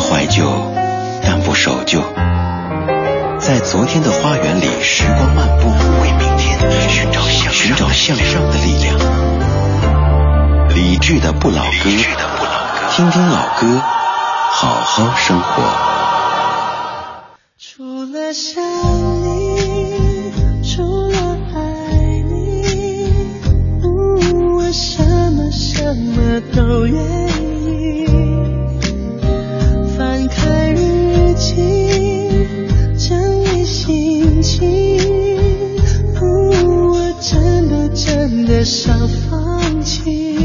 怀旧，但不守旧。在昨天的花园里，时光漫步，为明天寻找向寻找向上的力量。理智的不老歌，听听老歌，好好生活。除了相。想放弃。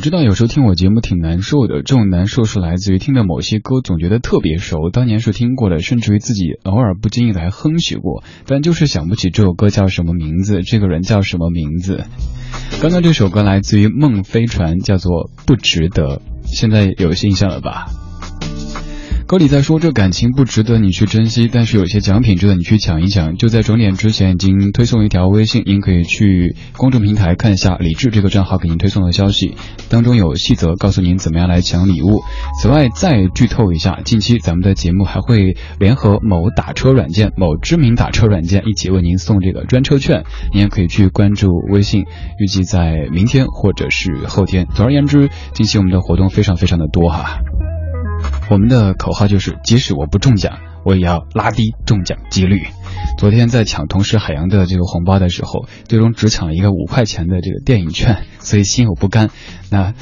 我知道有时候听我节目挺难受的，这种难受是来自于听的某些歌总觉得特别熟，当年是听过的，甚至于自己偶尔不经意的还哼起过，但就是想不起这首歌叫什么名字，这个人叫什么名字。刚刚这首歌来自于梦飞船，叫做《不值得》，现在有印象了吧？歌里在说这感情不值得你去珍惜，但是有些奖品值得你去抢一抢。就在整点之前已经推送一条微信，您可以去公众平台看一下李智这个账号给您推送的消息，当中有细则告诉您怎么样来抢礼物。此外，再剧透一下，近期咱们的节目还会联合某打车软件、某知名打车软件一起为您送这个专车券，您也可以去关注微信，预计在明天或者是后天。总而言之，近期我们的活动非常非常的多哈。我们的口号就是，即使我不中奖，我也要拉低中奖几率。昨天在抢同时海洋的这个红包的时候，最终只抢了一个五块钱的这个电影券，所以心有不甘。那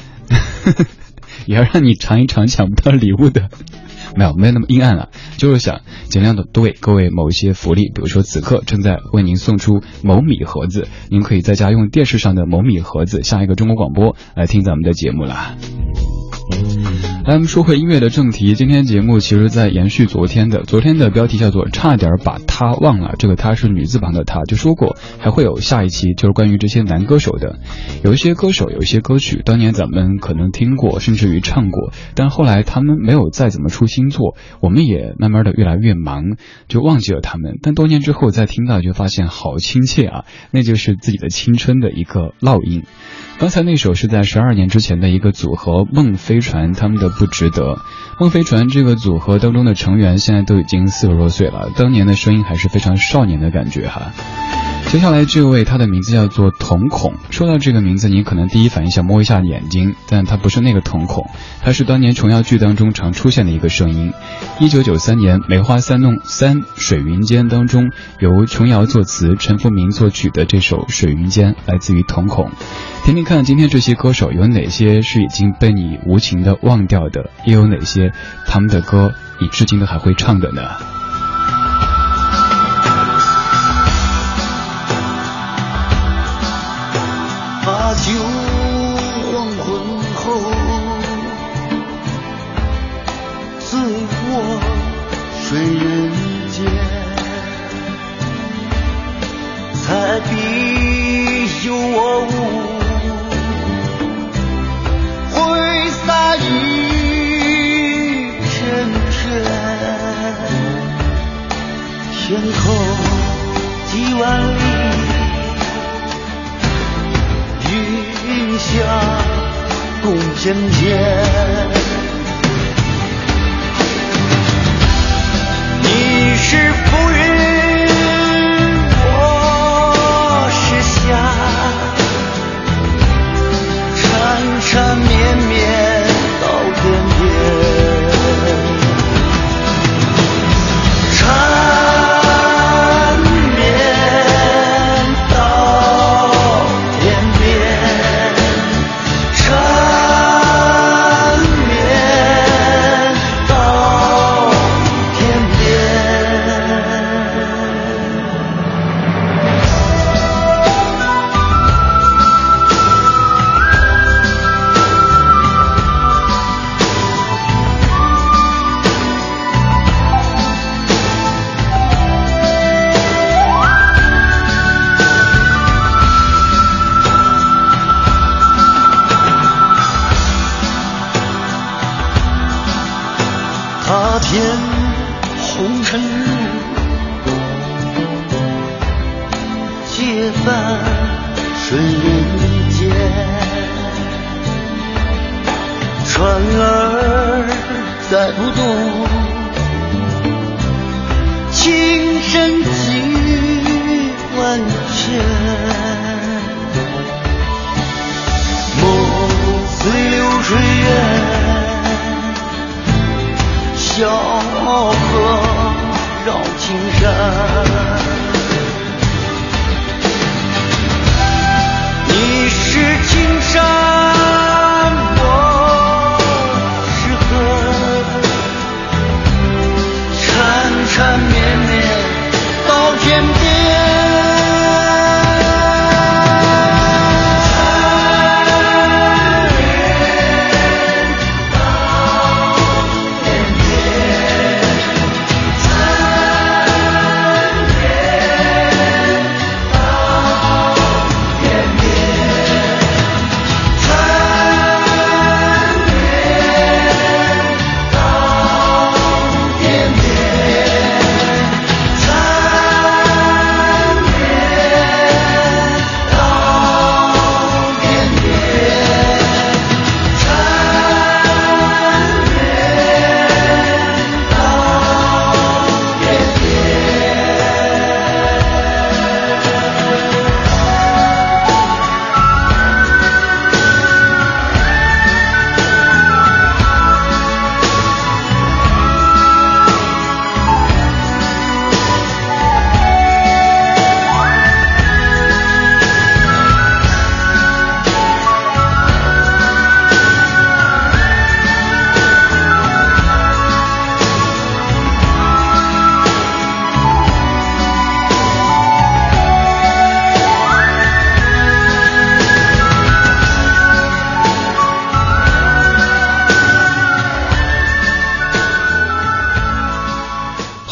也要让你尝一尝抢不到礼物的，没有没有那么阴暗了，就是想尽量的多给各位某一些福利，比如说此刻正在为您送出某米盒子，您可以在家用电视上的某米盒子下一个中国广播来听咱们的节目啦。来，我们说回音乐的正题。今天节目其实在延续昨天的，昨天的标题叫做“差点把他忘了”。这个“他”是女字旁的“他”，就说过还会有下一期，就是关于这些男歌手的。有一些歌手，有一些歌曲，当年咱们可能听过，甚至于唱过，但后来他们没有再怎么出新作，我们也慢慢的越来越忙，就忘记了他们。但多年之后再听到，就发现好亲切啊，那就是自己的青春的一个烙印。刚才那首是在十二年之前的一个组合梦飞船他们的不值得。梦飞船这个组合当中的成员现在都已经四十多岁了，当年的声音还是非常少年的感觉哈。接下来这位，他的名字叫做瞳孔。说到这个名字，你可能第一反应想摸一下眼睛，但他不是那个瞳孔，他是当年琼瑶剧当中常出现的一个声音。一九九三年《梅花三弄三水云间》当中，由琼瑶作词、陈福明作曲的这首《水云间》，来自于瞳孔。听听看，今天这些歌手有哪些是已经被你无情的忘掉的，又有哪些他们的歌你至今都还会唱的呢？把酒黄昏后，自我睡人间，才必有我无，挥洒一片片，天空几万里。云下共翩翩，你是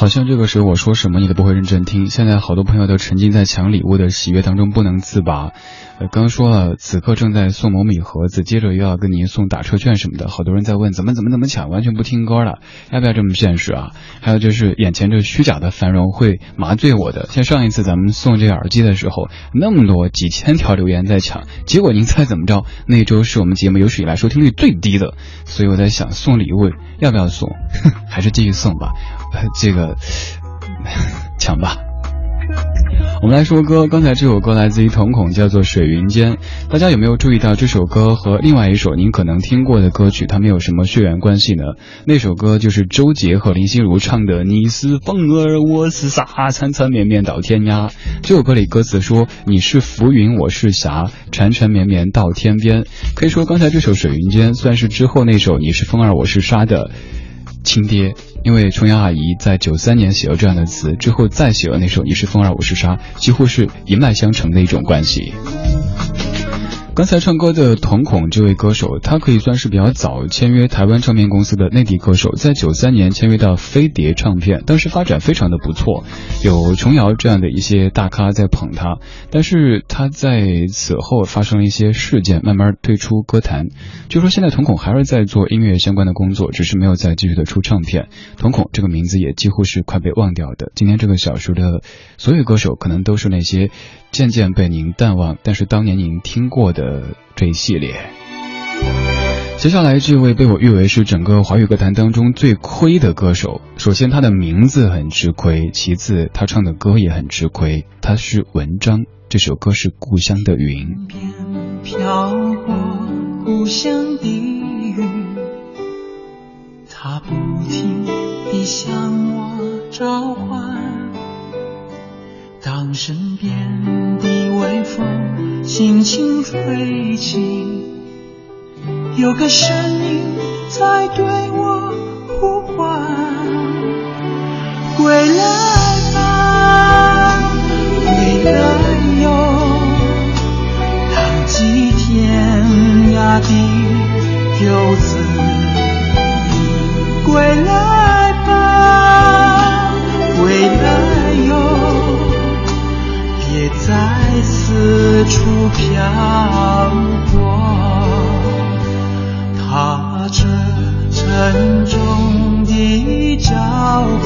好像这个时候我说什么你都不会认真听。现在好多朋友都沉浸在抢礼物的喜悦当中不能自拔。呃，刚说了，此刻正在送某米盒子，接着又要跟您送打车券什么的，好多人在问怎么怎么怎么抢，完全不听歌了，要不要这么现实啊？还有就是眼前这虚假的繁荣会麻醉我的。像上一次咱们送这个耳机的时候，那么多几千条留言在抢，结果您猜怎么着？那一周是我们节目有史以来收听率最低的，所以我在想送礼物要不要送，还是继续送吧？这个抢吧。我们来说歌，刚才这首歌来自于瞳孔，叫做《水云间》。大家有没有注意到这首歌和另外一首您可能听过的歌曲，它们有什么血缘关系呢？那首歌就是周杰和林心如唱的《你是风儿，我是沙，缠缠绵绵到天涯》。这首歌里歌词说：“你是浮云，我是霞，缠缠绵绵到天边。”可以说，刚才这首《水云间》算是之后那首《你是风儿，我是沙》的亲爹。因为琼瑶阿姨在九三年写了这样的词之后，再写了那首《你是风儿我是沙》，几乎是一脉相承的一种关系。刚才唱歌的瞳孔这位歌手，他可以算是比较早签约台湾唱片公司的内地歌手，在九三年签约到飞碟唱片，当时发展非常的不错，有琼瑶这样的一些大咖在捧他。但是他在此后发生了一些事件，慢慢退出歌坛。据说现在瞳孔还是在做音乐相关的工作，只是没有再继续的出唱片。瞳孔这个名字也几乎是快被忘掉的。今天这个小时的所有歌手，可能都是那些。渐渐被您淡忘，但是当年您听过的这一系列。接下来这位被我誉为是整个华语歌坛当中最亏的歌手，首先他的名字很吃亏，其次他唱的歌也很吃亏。他是文章，这首歌是《故乡的云》。飘过故乡的云，它不停地向我召唤。当身边的微风轻轻吹起，有个声音在对我呼唤：归来吧，归来哟，浪迹天涯的游子，归来吧，归来哟。在四处漂泊，踏着沉重的脚步，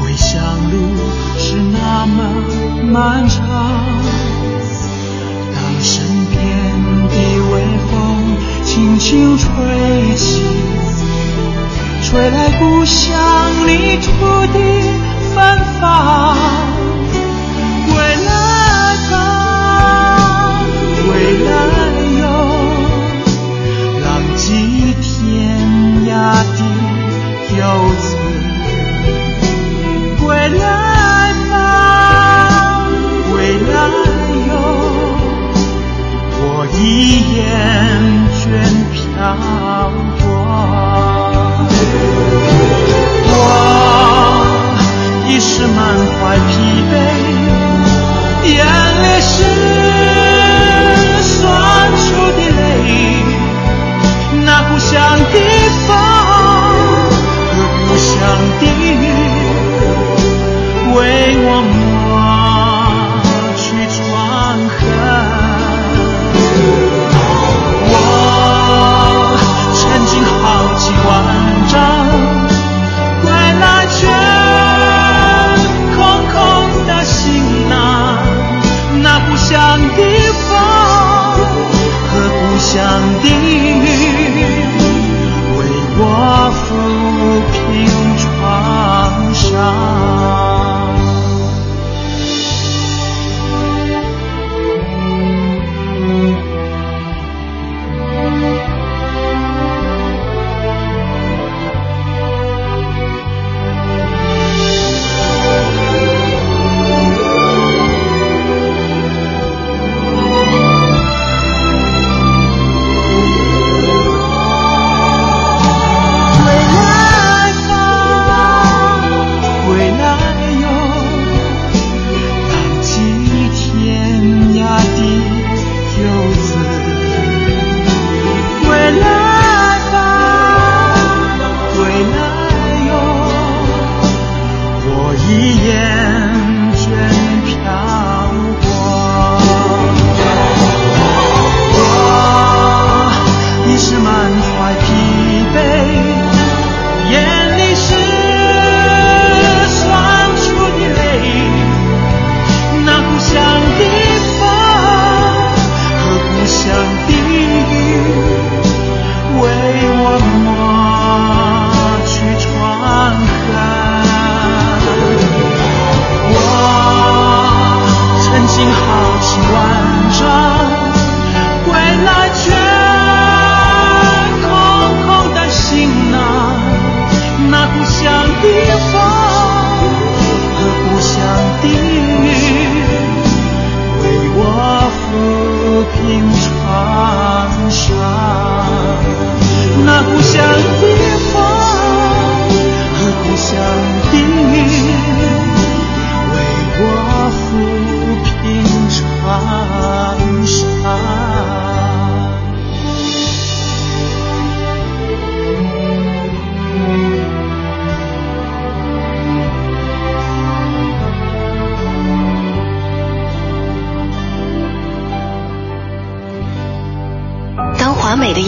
归乡路是那么漫长。当身边的微风轻轻吹起，吹来故乡泥土的芬芳。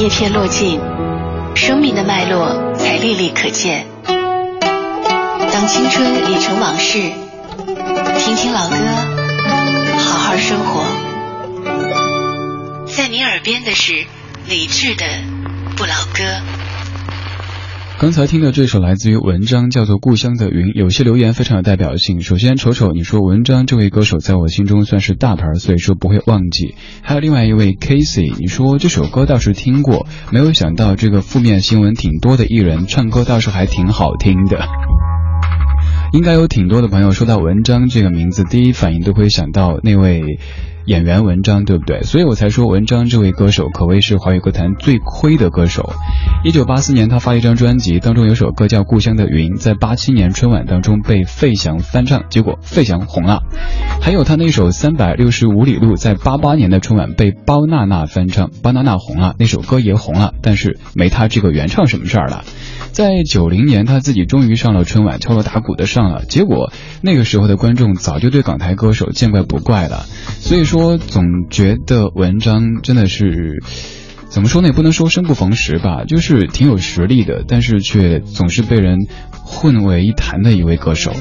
一片落尽，生命的脉络才历历可见。当青春已成往事，听听老歌，好好生活。在你耳边的是理智的不老歌。刚才听的这首来自于文章，叫做《故乡的云》，有些留言非常有代表性。首先，瞅瞅，你说文章这位歌手在我心中算是大牌，所以说不会忘记。还有另外一位 Casey，你说这首歌倒是听过，没有想到这个负面新闻挺多的艺人唱歌倒是还挺好听的。应该有挺多的朋友说到文章这个名字，第一反应都会想到那位。演员文章对不对？所以我才说文章这位歌手可谓是华语歌坛最亏的歌手。一九八四年他发一张专辑，当中有首歌叫《故乡的云》，在八七年春晚当中被费翔翻唱，结果费翔红了。还有他那首《三百六十五里路》，在八八年的春晚被包娜娜翻唱，包娜娜红了，那首歌也红了，但是没他这个原唱什么事儿了。在九零年，他自己终于上了春晚，敲锣打鼓的上了。结果那个时候的观众早就对港台歌手见怪不怪了，所以说总觉得文章真的是怎么说呢？也不能说生不逢时吧，就是挺有实力的，但是却总是被人混为一谈的一位歌手。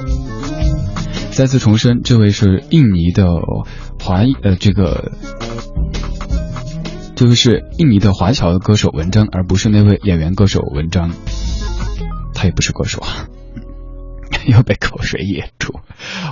再次重申，这位是印尼的华呃这个，就是印尼的华侨歌手文章，而不是那位演员歌手文章。他也不是歌手啊，又被口水噎住。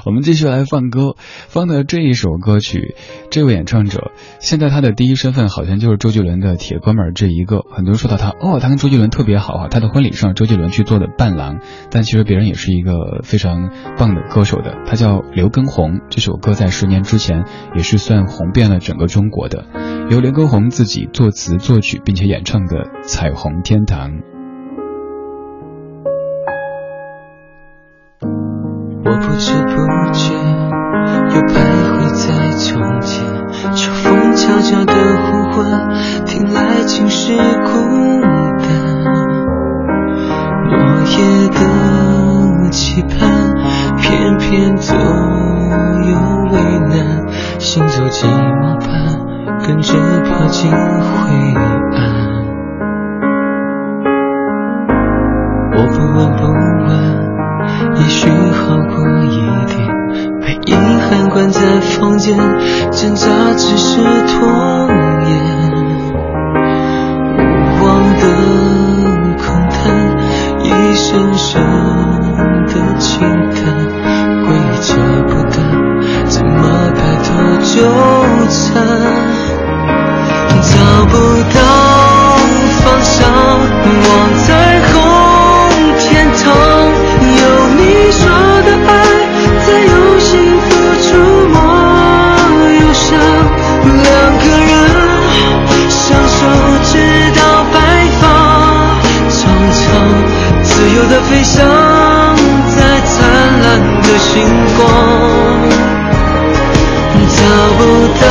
我们继续来放歌，放的这一首歌曲，这位演唱者现在他的第一身份好像就是周杰伦的铁哥们儿这一个。很多人说到他，哦，他跟周杰伦特别好啊。他的婚礼上，周杰伦去做的伴郎，但其实别人也是一个非常棒的歌手的。他叫刘畊宏，这首歌在十年之前也是算红遍了整个中国的，由刘畊宏自己作词作曲并且演唱的《彩虹天堂》。我不知不觉又徘徊在从前，秋风悄悄的呼唤，听来竟是孤单。落叶的期盼，偏偏左右为难，行走寂寞般，跟着飘进灰暗。我不问不，也许好过一点，被遗憾。关在房间，挣扎只是拖延。无望的空谈，一声声的轻叹，回忆遮不断，怎么摆脱纠缠？星光，找不到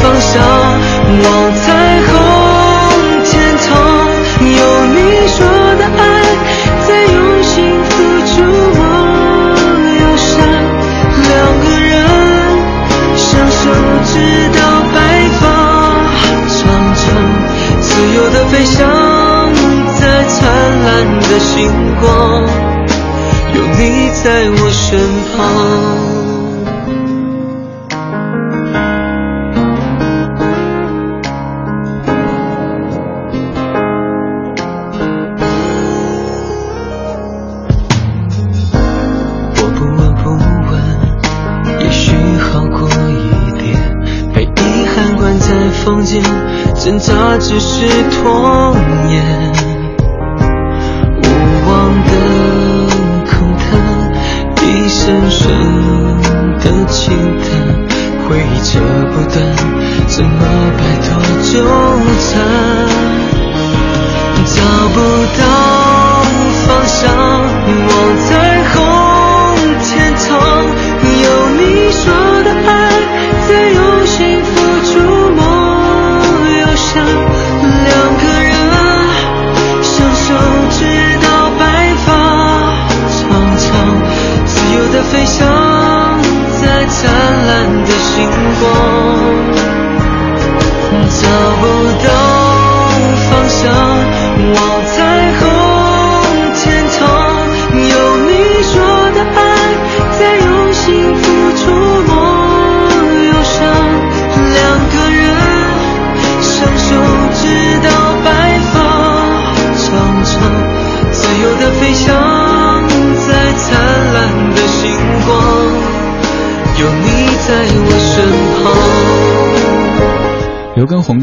方向，望彩虹天堂，有你说的爱在用心付出，我忧伤，两个人相守直到白发苍苍，自由的飞翔在。灿烂的星光，有你在我身旁。我不闻不问，也许好过一点。被遗憾关在房间，挣扎只是拖不断，怎么摆脱纠缠？找不到方向，望彩虹天堂，有你说的爱在用心付出，我忧伤，两个人相守直到白发苍苍，自由。的飞翔在灿烂的星光，不到。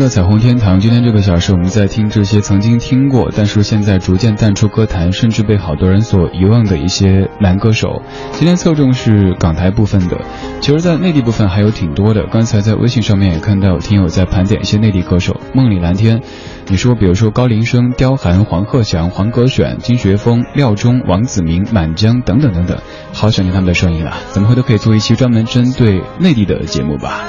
的《彩虹天堂》，今天这个小时我们在听这些曾经听过，但是现在逐渐淡出歌坛，甚至被好多人所遗忘的一些男歌手。今天侧重是港台部分的，其实，在内地部分还有挺多的。刚才在微信上面也看到有听友在盘点一些内地歌手，梦里蓝天。你说，比如说高林生、刁寒、黄鹤翔、黄格选、金学峰、廖忠、王子明、满江等等等等，好想念他们的声音啊！怎么会都可以做一期专门针对内地的节目吧？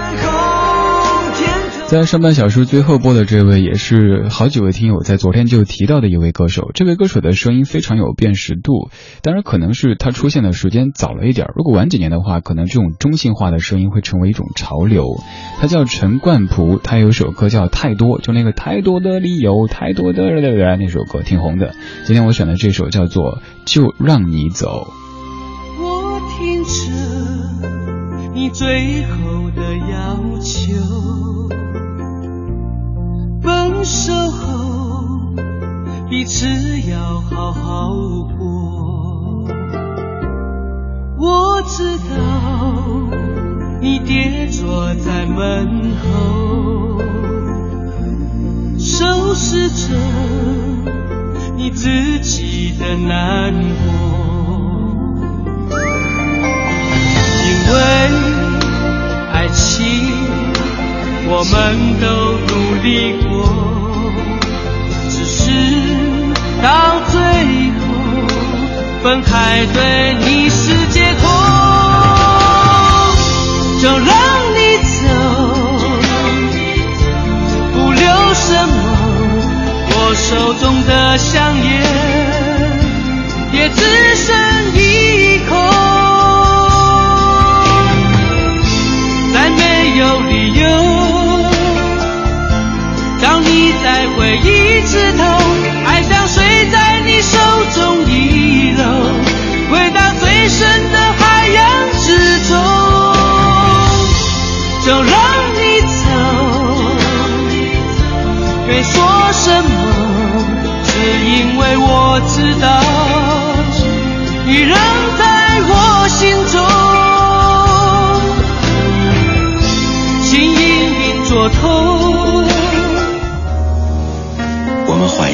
在上半小时最后播的这位，也是好几位听友在昨天就提到的一位歌手。这位歌手的声音非常有辨识度，当然可能是他出现的时间早了一点。如果晚几年的话，可能这种中性化的声音会成为一种潮流。他叫陈冠蒲，他有首歌叫《太多》，就那个太多的理由，太多的那首歌挺红的。今天我选的这首叫做《就让你走》。我听着你最后的要求。分手后，彼此要好好过。我知道你跌坐在门后，收拾着你自己的难过，因为爱情。我们都努力过，只是到最后分开对你是解脱，就让你走，不留什么，我手中的香烟也只剩一口，再没有理由。回忆枝头，爱像水在你手中遗漏，回到最深的海洋之中。就让你走，别说什么，只因为我知道，你仍在我心中，心隐隐作痛。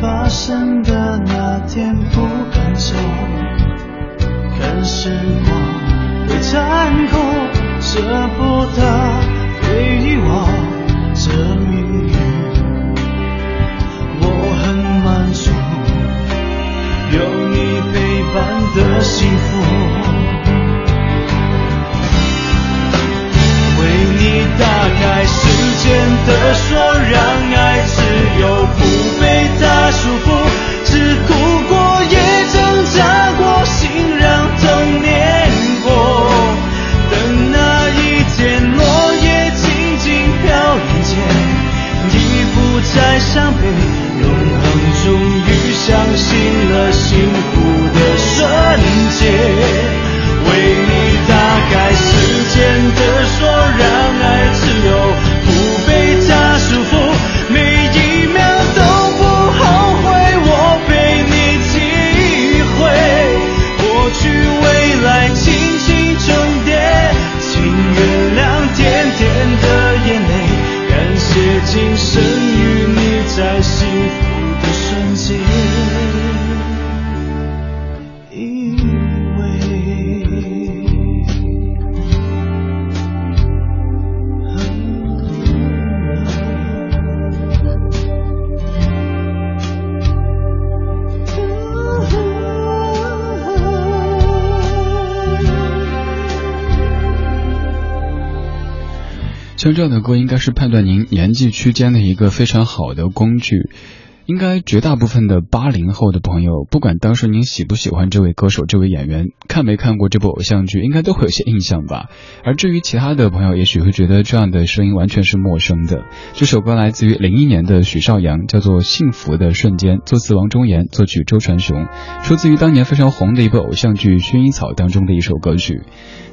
发生的那天不敢走，看时光的残酷，舍不得被遗忘这命运。我很满足，有你陪伴的幸福。为你打开时间的锁，让像这样的歌，应该是判断您年纪区间的一个非常好的工具。应该绝大部分的八零后的朋友，不管当时您喜不喜欢这位歌手、这位演员，看没看过这部偶像剧，应该都会有些印象吧。而至于其他的朋友，也许会觉得这样的声音完全是陌生的。这首歌来自于零一年的许绍洋，叫做《幸福的瞬间》，作词王中岩，作曲周传雄，出自于当年非常红的一部偶像剧《薰衣草》当中的一首歌曲。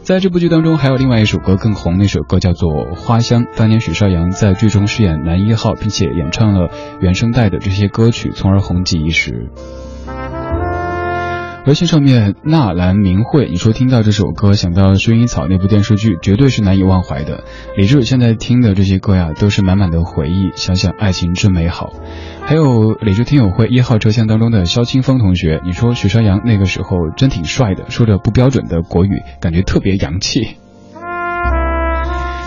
在这部剧当中，还有另外一首歌更红，那首歌叫做《花香》。当年许绍洋在剧中饰演男一号，并且演唱了原声带的这些歌曲，从而红极一时。微信上面纳兰明慧，你说听到这首歌想到《薰衣草》那部电视剧，绝对是难以忘怀的。李志现在听的这些歌呀，都是满满的回忆，想想爱情真美好。还有理智听友会一号车厢当中的肖清风同学，你说许绍洋那个时候真挺帅的，说着不标准的国语，感觉特别洋气。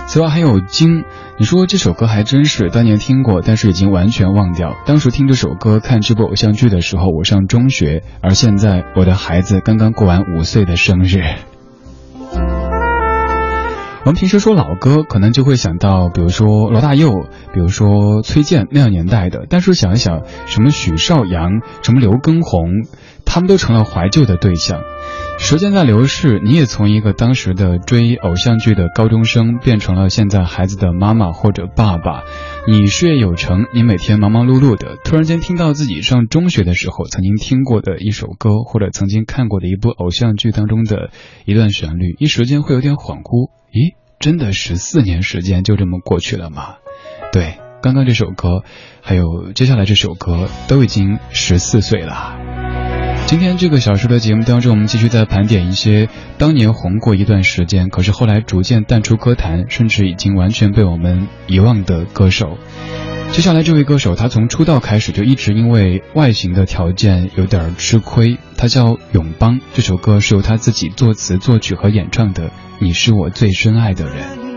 此外还有金，你说这首歌还真是当年听过，但是已经完全忘掉。当时听这首歌、看这部偶像剧的时候，我上中学，而现在我的孩子刚刚过完五岁的生日。我们平时说老歌，可能就会想到，比如说罗大佑，比如说崔健那样年代的。但是想一想，什么许绍洋，什么刘畊宏，他们都成了怀旧的对象。时间在流逝，你也从一个当时的追偶像剧的高中生，变成了现在孩子的妈妈或者爸爸。你事业有成，你每天忙忙碌碌的，突然间听到自己上中学的时候曾经听过的一首歌，或者曾经看过的一部偶像剧当中的一段旋律，一时间会有点恍惚。咦，真的十四年时间就这么过去了吗？对，刚刚这首歌，还有接下来这首歌，都已经十四岁了。今天这个小时的节目当中，我们继续在盘点一些当年红过一段时间，可是后来逐渐淡出歌坛，甚至已经完全被我们遗忘的歌手。接下来这位歌手，他从出道开始就一直因为外形的条件有点吃亏。他叫永邦，这首歌是由他自己作词、作曲和演唱的。你是我最深爱的人。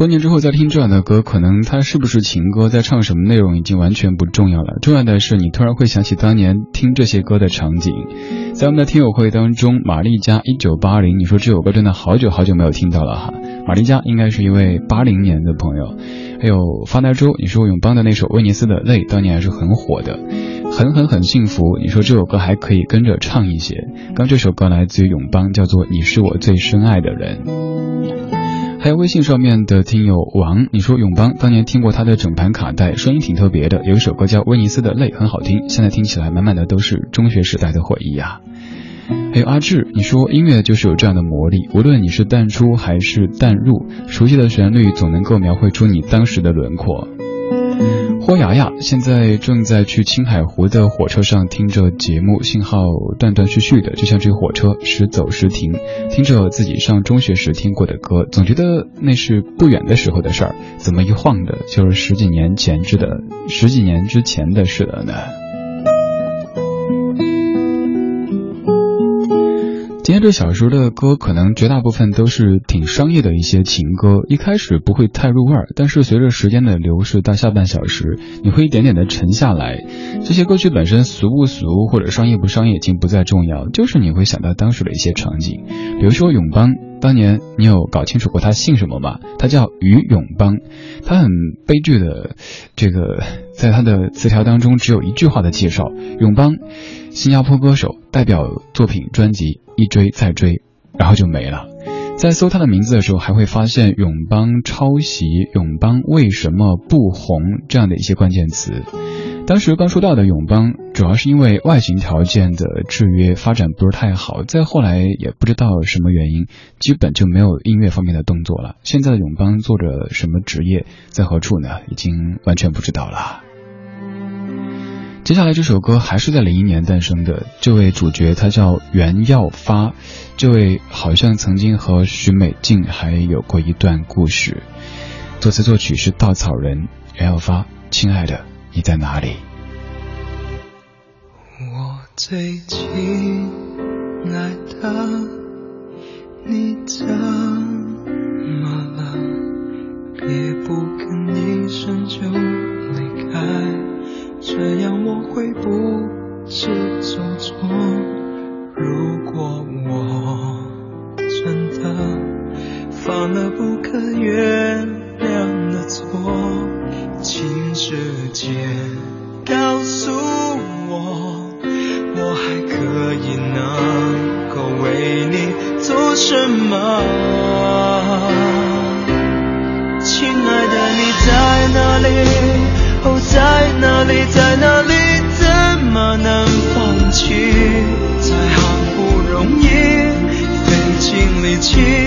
多年之后再听这样的歌，可能它是不是情歌，在唱什么内容已经完全不重要了。重要的是，你突然会想起当年听这些歌的场景。在我们的听友会当中，玛丽加一九八零，你说这首歌真的好久好久没有听到了哈。玛丽加应该是一位八零年的朋友。还有发呆粥，你说永邦的那首威尼斯的泪，当年还是很火的，很很很幸福。你说这首歌还可以跟着唱一些。刚这首歌来自于永邦，叫做你是我最深爱的人。还有微信上面的听友王，你说永邦当年听过他的整盘卡带，声音挺特别的，有一首歌叫威尼斯的泪，很好听。现在听起来满满的都是中学时代的回忆啊。还有阿志，你说音乐就是有这样的魔力，无论你是淡出还是淡入，熟悉的旋律总能够描绘出你当时的轮廓。霍牙牙现在正在去青海湖的火车上听着节目，信号断断续续的，就像这火车时走时停，听着自己上中学时听过的歌，总觉得那是不远的时候的事儿，怎么一晃的就是十几年前之的十几年之前的事了呢？今天这小时的歌，可能绝大部分都是挺商业的一些情歌，一开始不会太入味儿，但是随着时间的流逝，到下半小时，你会一点点的沉下来。这些歌曲本身俗不俗或者商业不商业，已经不再重要，就是你会想到当时的一些场景，比如说永邦。当年你有搞清楚过他姓什么吗？他叫于永邦，他很悲剧的，这个在他的词条当中只有一句话的介绍：永邦，新加坡歌手，代表作品专辑一追再追，然后就没了。在搜他的名字的时候，还会发现永邦抄袭、永邦为什么不红这样的一些关键词。当时刚出道的永邦，主要是因为外形条件的制约，发展不是太好。再后来也不知道什么原因，基本就没有音乐方面的动作了。现在的永邦做着什么职业，在何处呢？已经完全不知道了。接下来这首歌还是在零一年诞生的，这位主角他叫袁耀发，这位好像曾经和许美静还有过一段故事。作词作曲是稻草人袁耀发，亲爱的。你在哪里？我最亲爱的，你怎么了？也不吭一声就离开，这样我会不知所措。如果我真的犯了不可原谅的错。请直接告诉我，我还可以能够为你做什么？亲爱的，你在哪里？哦，在哪。里，在哪里？怎么能放弃？才好不容易费尽力气，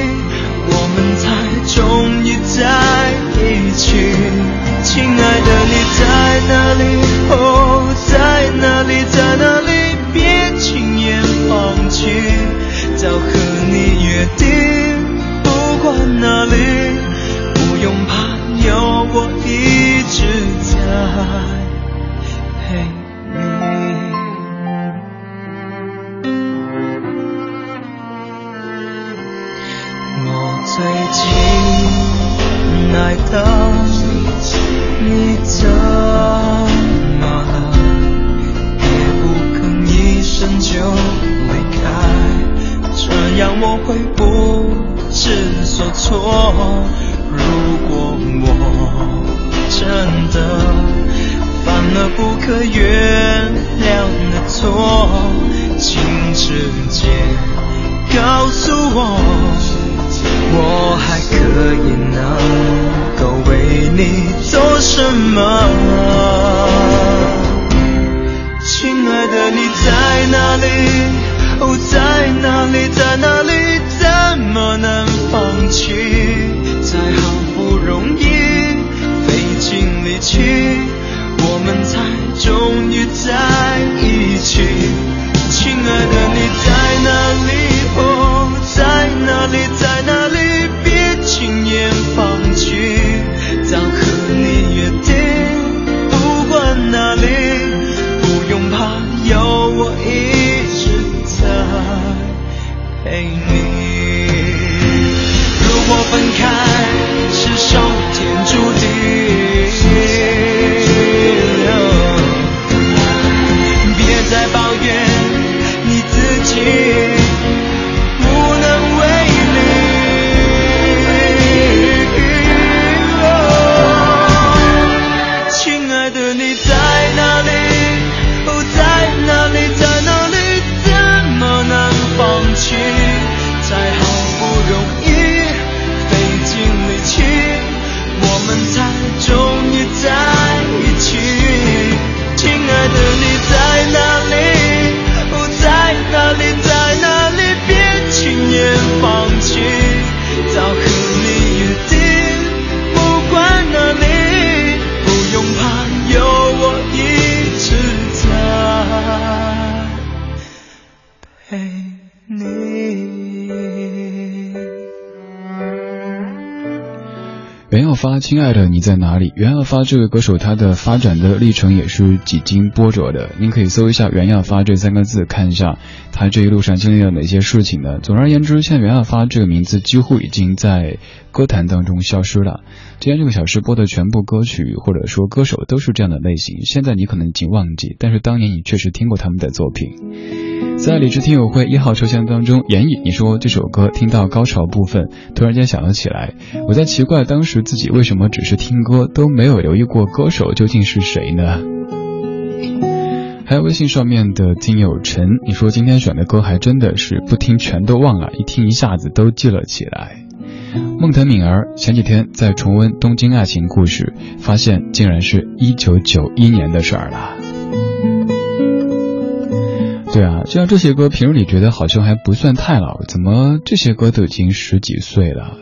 亲爱的，你在哪里？袁耀发这位歌手，他的发展的历程也是几经波折的。您可以搜一下“袁耀发”这三个字，看一下他这一路上经历了哪些事情呢？总而言之，现在袁耀发这个名字几乎已经在歌坛当中消失了。今天这个小时播的全部歌曲或者说歌手都是这样的类型。现在你可能已经忘记，但是当年你确实听过他们的作品。在理智听友会一号车厢当中，言语你说这首歌听到高潮部分，突然间想了起来，我在奇怪当时自己为什么只是听歌，都没有留意过歌手究竟是谁呢？还有微信上面的听友陈，你说今天选的歌还真的是不听全都忘了，一听一下子都记了起来。孟腾敏儿前几天在重温《东京爱情故事》，发现竟然是一九九一年的事儿了。对啊，就像这些歌，平日里觉得好像还不算太老，怎么这些歌都已经十几岁了？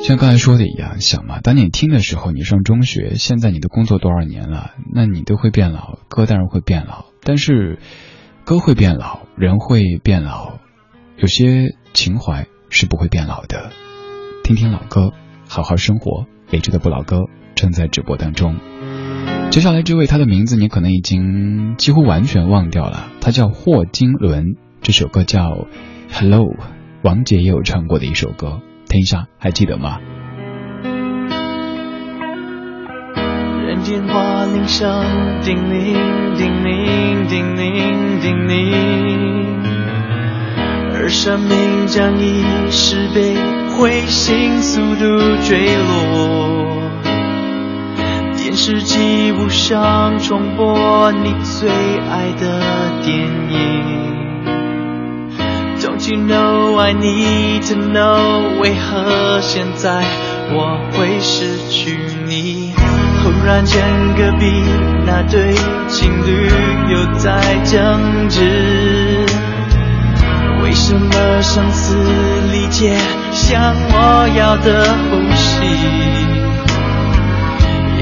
像刚才说的一样，想嘛，当你听的时候，你上中学，现在你的工作多少年了？那你都会变老，歌当然会变老，但是歌会变老，人会变老，有些情怀是不会变老的。听听老歌，好好生活，理智的不老歌正在直播当中。接下来这位，他的名字你可能已经几乎完全忘掉了，他叫霍金伦。这首歌叫《Hello》，王杰也有唱过的一首歌，听一下，还记得吗？任电话铃声叮铃叮铃叮铃叮铃，而生命将以十倍彗星速度坠落。电视机无声重播你最爱的电影。Don't you know I need to know？为何现在我会失去你？忽然间隔壁那对情侣又在争执？为什么声嘶力竭，像我要的呼吸？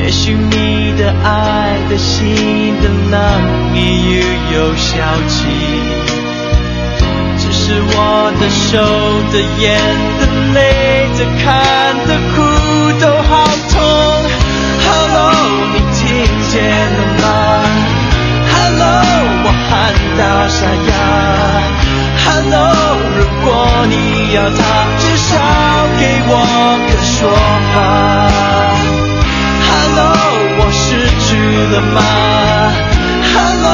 也许你的爱的心的浪已愈有消息，只是我的手的眼的泪的看的哭都好痛。Hello，你听见了吗？Hello，我喊到沙哑。Hello，如果你要他，至少给我个说法。Hello，我失去了吗？Hello，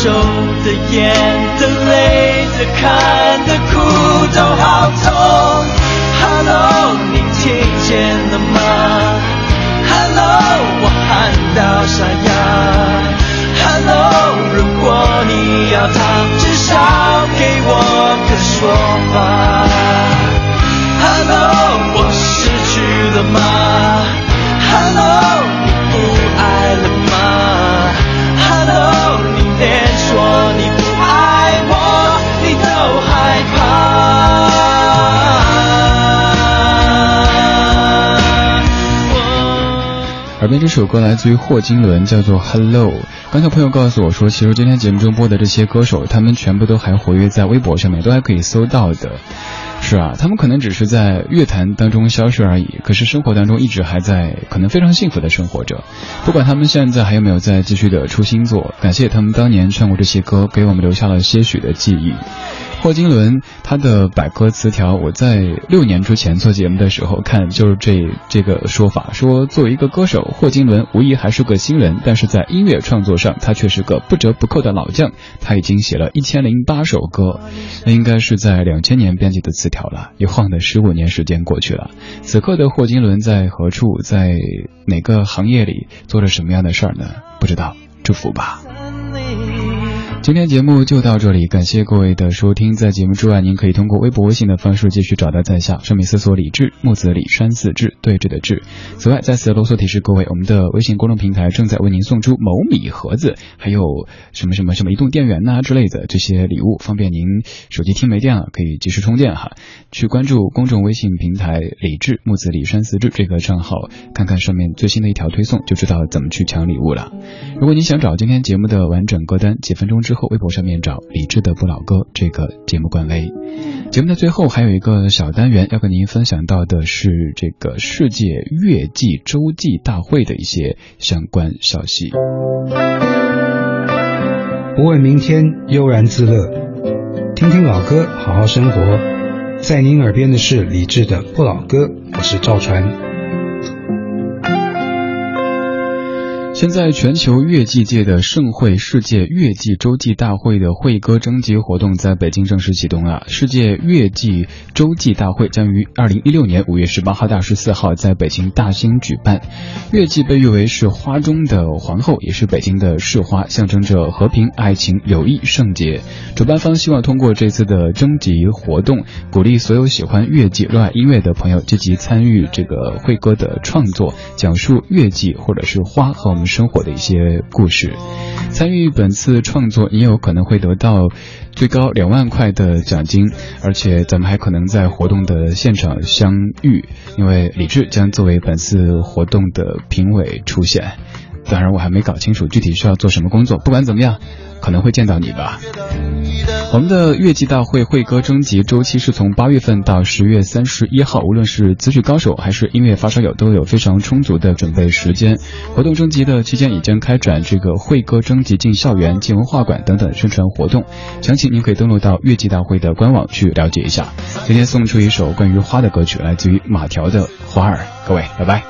我的手的眼的泪的看的哭都好痛。Hello，你听见了吗？Hello，我喊到沙哑。Hello，如果你要他，至少给我个说法。Hello，我失去了吗？Hello，耳边这首歌来自于霍金伦，叫做《Hello》。刚才朋友告诉我说，其实今天节目中播的这些歌手，他们全部都还活跃在微博上面，都还可以搜到的。是啊，他们可能只是在乐坛当中消失而已，可是生活当中一直还在，可能非常幸福的生活着。不管他们现在还有没有在继续的出新作，感谢他们当年唱过这些歌，给我们留下了些许的记忆。霍金伦他的百科词条，我在六年之前做节目的时候看，就是这这个说法，说作为一个歌手，霍金伦无疑还是个新人，但是在音乐创作上，他却是个不折不扣的老将。他已经写了一千零八首歌，那应该是在两千年编辑的词条了。一晃的十五年时间过去了，此刻的霍金伦在何处，在哪个行业里做着什么样的事儿呢？不知道，祝福吧。今天节目就到这里，感谢各位的收听。在节目之外，您可以通过微博、微信的方式继续找到在下，上面搜索“李志木子李山寺志对峙的志。此外，再次啰嗦提示各位，我们的微信公众平台正在为您送出某米盒子，还有什么什么什么移动电源呐、之类的这些礼物，方便您手机听没电了可以及时充电哈。去关注公众微信平台“李志木子李山寺志”这个账号，看看上面最新的一条推送，就知道怎么去抢礼物了。如果您想找今天节目的完整歌单，几分钟之后微博上面找李志的不老歌这个节目官微。节目的最后还有一个小单元要跟您分享到的是这个世界月季洲际大会的一些相关消息。不问明天，悠然自乐，听听老歌，好好生活。在您耳边的是李志的不老歌，我是赵传。现在全球月季界的盛会世界月季洲际大会的会歌征集活动在北京正式启动了。世界月季洲际大会将于二零一六年五月十八号到十四号在北京大兴举办。月季被誉为是花中的皇后，也是北京的市花，象征着和平、爱情、友谊、圣洁。主办方希望通过这次的征集活动，鼓励所有喜欢月季、热爱音乐的朋友积极参与这个会歌的创作，讲述月季或者是花和我们。生活的一些故事。参与本次创作，你有可能会得到最高两万块的奖金，而且咱们还可能在活动的现场相遇，因为李志将作为本次活动的评委出现。当然，我还没搞清楚具体需要做什么工作。不管怎么样，可能会见到你吧。我们的月季大会会歌征集周期是从八月份到十月三十一号，无论是词曲高手还是音乐发烧友都有非常充足的准备时间。活动征集的期间已经开展这个会歌征集进校园、进文化馆等等宣传活动，详情您可以登录到月季大会的官网去了解一下。今天送出一首关于花的歌曲，来自于马条的《花儿》，各位拜拜。